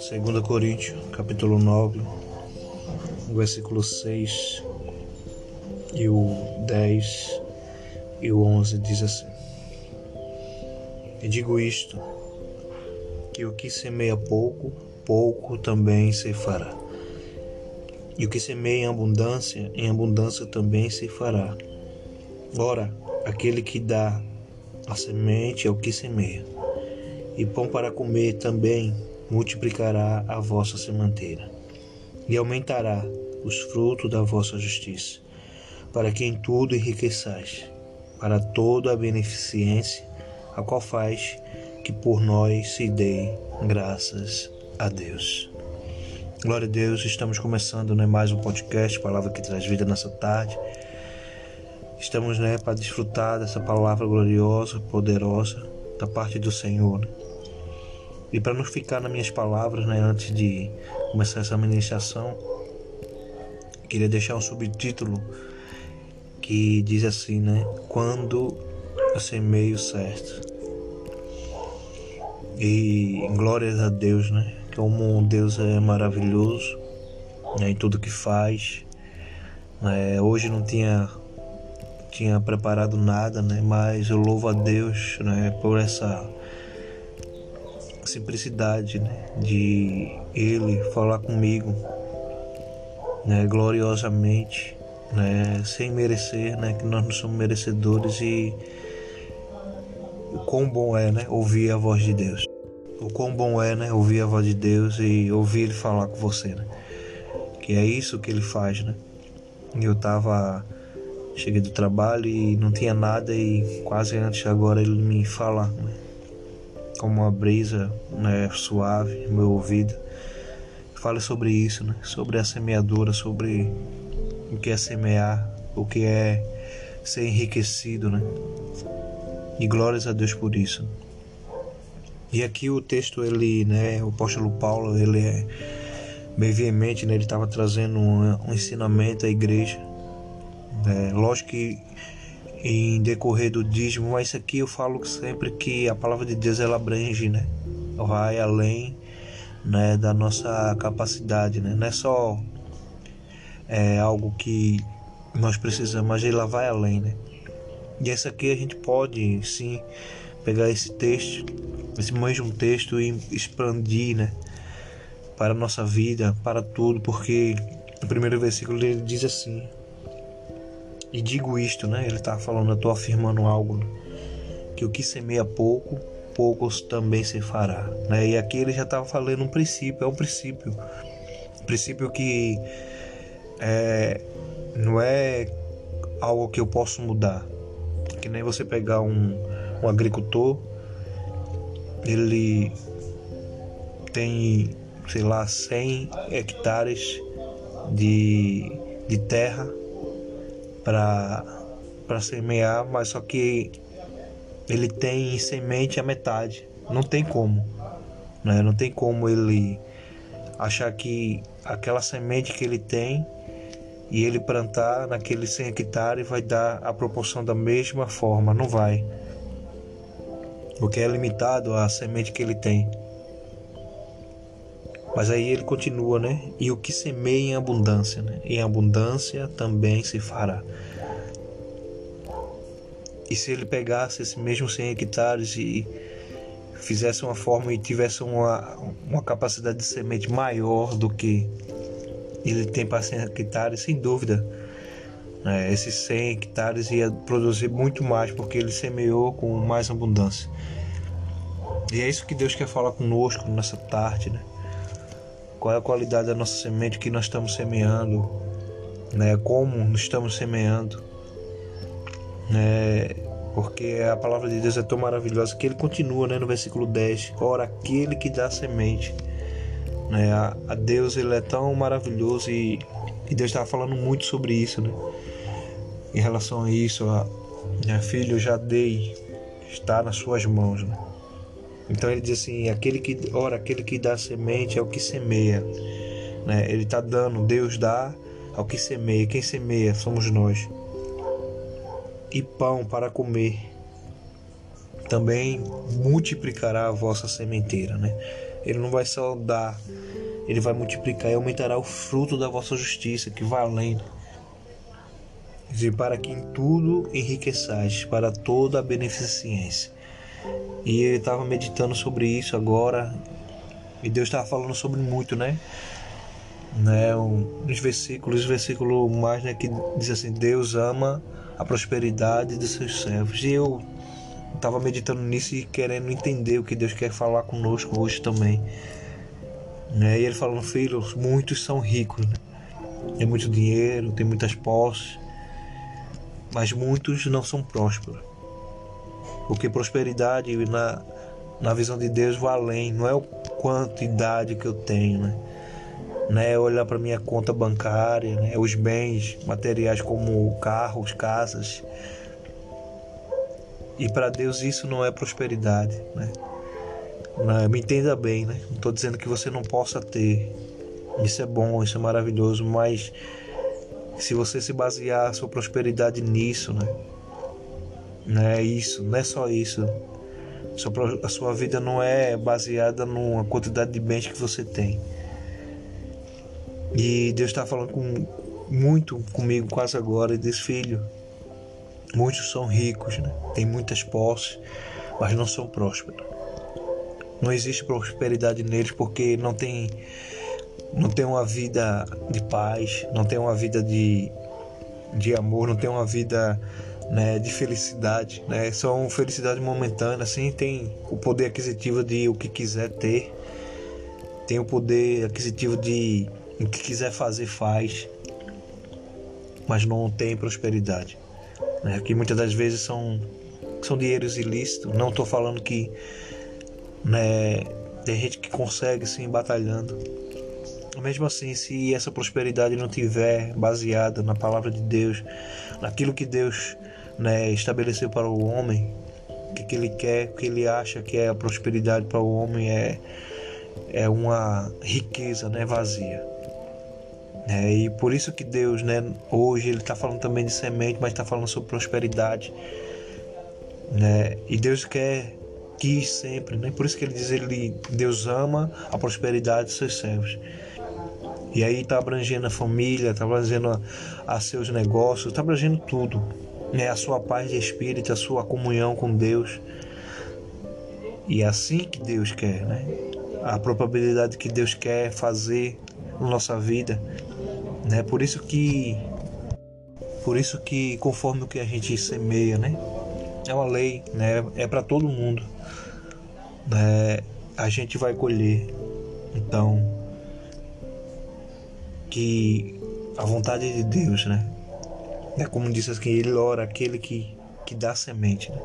Segunda Coríntios, capítulo 9, versículo 6 e o 10 e o 11 diz assim: E digo isto, que o que semeia pouco, pouco também se fará. E o que semeia em abundância, em abundância também se fará. Ora, aquele que dá a semente é o que semeia. E pão para comer também multiplicará a vossa sementeira, e aumentará os frutos da vossa justiça, para que em tudo enriqueçais, para toda a beneficência, a qual faz que por nós se dê graças a Deus. Glória a Deus, estamos começando né, mais um podcast, Palavra que traz vida nessa tarde. Estamos né, para desfrutar dessa palavra gloriosa, poderosa da parte do Senhor. Né? E para não ficar nas minhas palavras, né, antes de começar essa ministração, queria deixar um subtítulo que diz assim, né? Quando eu semeio certo. E glórias a Deus, né? Como Deus é maravilhoso né, em tudo que faz. Né? Hoje não tinha tinha preparado nada, né? Mas eu louvo a Deus, né? Por essa simplicidade né, de Ele falar comigo né, gloriosamente, né, sem merecer, né, que nós não somos merecedores e o quão bom é né, ouvir a voz de Deus. O quão bom é né, ouvir a voz de Deus e ouvir Ele falar com você. Né, que é isso que Ele faz. Né. Eu estava cheguei do trabalho e não tinha nada e quase antes agora ele me fala né, como uma brisa né, suave no meu ouvido. Fale sobre isso, né? sobre a semeadura, sobre o que é semear, o que é ser enriquecido, né? E glórias a Deus por isso. E aqui o texto, ele, né, o apóstolo Paulo, ele é bem veemente, né? Ele estava trazendo um, um, ensinamento à igreja. Né? Lógico que em decorrer do dízimo, mas isso aqui eu falo sempre que a palavra de Deus ela abrange, né? Vai além né, da nossa capacidade, né? Não é só é, algo que nós precisamos, mas ela vai além, né? E essa aqui a gente pode sim pegar esse texto, esse mesmo texto e expandir, né? Para a nossa vida, para tudo, porque o primeiro versículo ele diz assim: e digo isto, né? Ele está falando, eu estou afirmando algo, né? que o que semeia pouco, poucos também se fará. Né? E aqui ele já estava falando um princípio, é um princípio. Um princípio que é, não é algo que eu posso mudar. Que nem você pegar um, um agricultor, ele tem, sei lá, 100 hectares de, de terra para semear, mas só que ele tem semente a metade. Não tem como. Né? Não tem como ele achar que aquela semente que ele tem e ele plantar naquele 100 hectares vai dar a proporção da mesma forma. Não vai. Porque é limitado a semente que ele tem. Mas aí ele continua, né? E o que semeia em abundância, né? Em abundância também se fará. E se ele pegasse esse mesmo 100 hectares e fizesse uma forma e tivesse uma, uma capacidade de semente maior do que ele tem para 100 hectares, sem dúvida, né? esses 100 hectares ia produzir muito mais porque ele semeou com mais abundância. E é isso que Deus quer falar conosco nessa tarde, né? Qual é a qualidade da nossa semente que nós estamos semeando, né? Como estamos semeando, né? Porque a palavra de Deus é tão maravilhosa que ele continua, né? No versículo 10, ora aquele que dá semente, né? A, a Deus ele é tão maravilhoso e, e Deus estava falando muito sobre isso, né? Em relação a isso, a, filha, eu já dei, está nas suas mãos, né? Então ele diz assim: aquele que, ora, aquele que dá semente é o que semeia. Né? Ele está dando, Deus dá ao que semeia. Quem semeia somos nós. E pão para comer também multiplicará a vossa sementeira, né? Ele não vai só dar, ele vai multiplicar e aumentará o fruto da vossa justiça, que vai além. E para que em tudo enriqueçais, para toda a beneficência. E ele estava meditando sobre isso agora, e Deus estava falando sobre muito, né? né, um, nos versículos, versículo mais né, que diz assim: Deus ama a prosperidade dos seus servos. E eu estava meditando nisso e querendo entender o que Deus quer falar conosco hoje também. Né? E ele falando, filhos, muitos são ricos, né? tem muito dinheiro, tem muitas posses, mas muitos não são prósperos. Porque prosperidade na, na visão de Deus vai além, não é a quantidade que eu tenho, né? né, olhar para minha conta bancária, né, os bens materiais como carros, casas. E para Deus isso não é prosperidade, né? Me entenda bem, né? Não estou dizendo que você não possa ter. Isso é bom, isso é maravilhoso, mas se você se basear a sua prosperidade nisso, né? Não é isso, não é só isso. A sua vida não é baseada numa quantidade de bens que você tem. E Deus está falando com, muito comigo quase agora e diz: Filho, muitos são ricos, né? têm muitas posses, mas não são prósperos. Não existe prosperidade neles porque não tem, não tem uma vida de paz, não tem uma vida de, de amor, não tem uma vida né, de felicidade. Né? São felicidade momentânea, assim, tem o poder aquisitivo de o que quiser ter, tem o poder aquisitivo de o que quiser fazer, faz, mas não tem prosperidade. Né? Que muitas das vezes são, são dinheiros ilícitos. Não estou falando que né, tem gente que consegue sim batalhando. Mesmo assim, se essa prosperidade não tiver baseada na palavra de Deus, naquilo que Deus né, estabeleceu para o homem, o que, que ele quer, o que ele acha que é a prosperidade para o homem é, é uma riqueza né, vazia. É, e por isso que Deus, né, hoje ele está falando também de semente, mas está falando sobre prosperidade. Né? E Deus quer que sempre, né? Por isso que ele diz ele Deus ama a prosperidade dos seus servos. E aí está abrangendo a família, está abrangendo a, a seus negócios, está abrangendo tudo. Né? A sua paz de espírito, a sua comunhão com Deus. E é assim que Deus quer, né? A probabilidade que Deus quer fazer na nossa vida né? Por isso que por isso que conforme o que a gente semeia, né? É uma lei, né? É para todo mundo. Né? A gente vai colher. Então, que a vontade de Deus, né? É como disse aqui, ele ora aquele que que dá semente, né?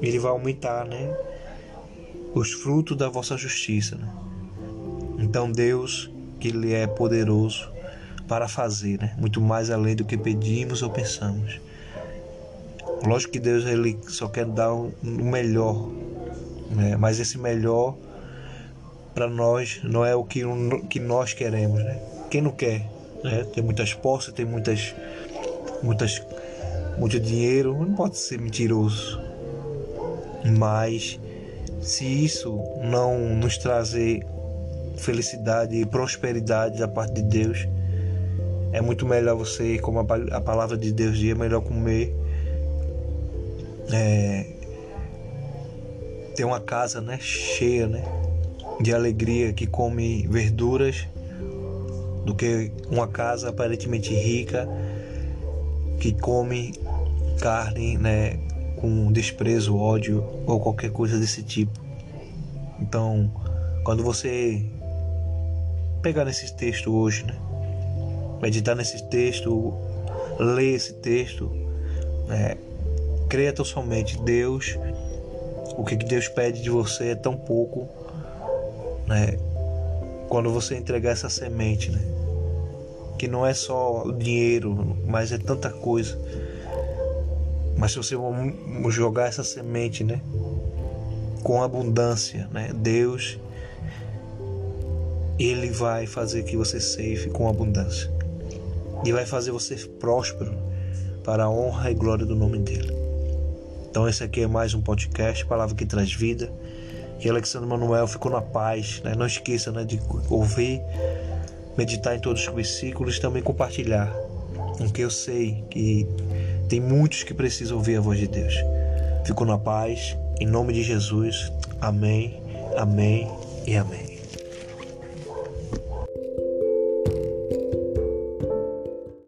Ele vai aumentar, né? Os frutos da vossa justiça, né? Então Deus, que ele é poderoso, para fazer, né? muito mais além do que pedimos ou pensamos. Lógico que Deus ele só quer dar o melhor, né? mas esse melhor para nós não é o que, que nós queremos. Né? Quem não quer? Né? Tem muitas posses, tem muitas, muitas, muito dinheiro, não pode ser mentiroso. Mas se isso não nos trazer felicidade e prosperidade da parte de Deus, é muito melhor você, como a, palavra de Deus diz, é melhor comer. É, ter uma casa né, cheia né, de alegria que come verduras do que uma casa aparentemente rica que come carne né, com desprezo, ódio ou qualquer coisa desse tipo. Então, quando você pegar nesse texto hoje, né, meditar nesse texto, ler esse texto, né? creia tão somente Deus, o que Deus pede de você é tão pouco, né? Quando você entregar essa semente, né? Que não é só dinheiro, mas é tanta coisa. Mas se você jogar essa semente, né? Com abundância, né? Deus ele vai fazer que você safe com abundância e vai fazer você próspero para a honra e glória do nome dele. Então esse aqui é mais um podcast, palavra que traz vida. E Alexandre Manuel ficou na paz. Né? Não esqueça né, de ouvir, meditar em todos os versículos e também compartilhar. Porque eu sei que tem muitos que precisam ouvir a voz de Deus. Fico na paz, em nome de Jesus. Amém, amém e amém.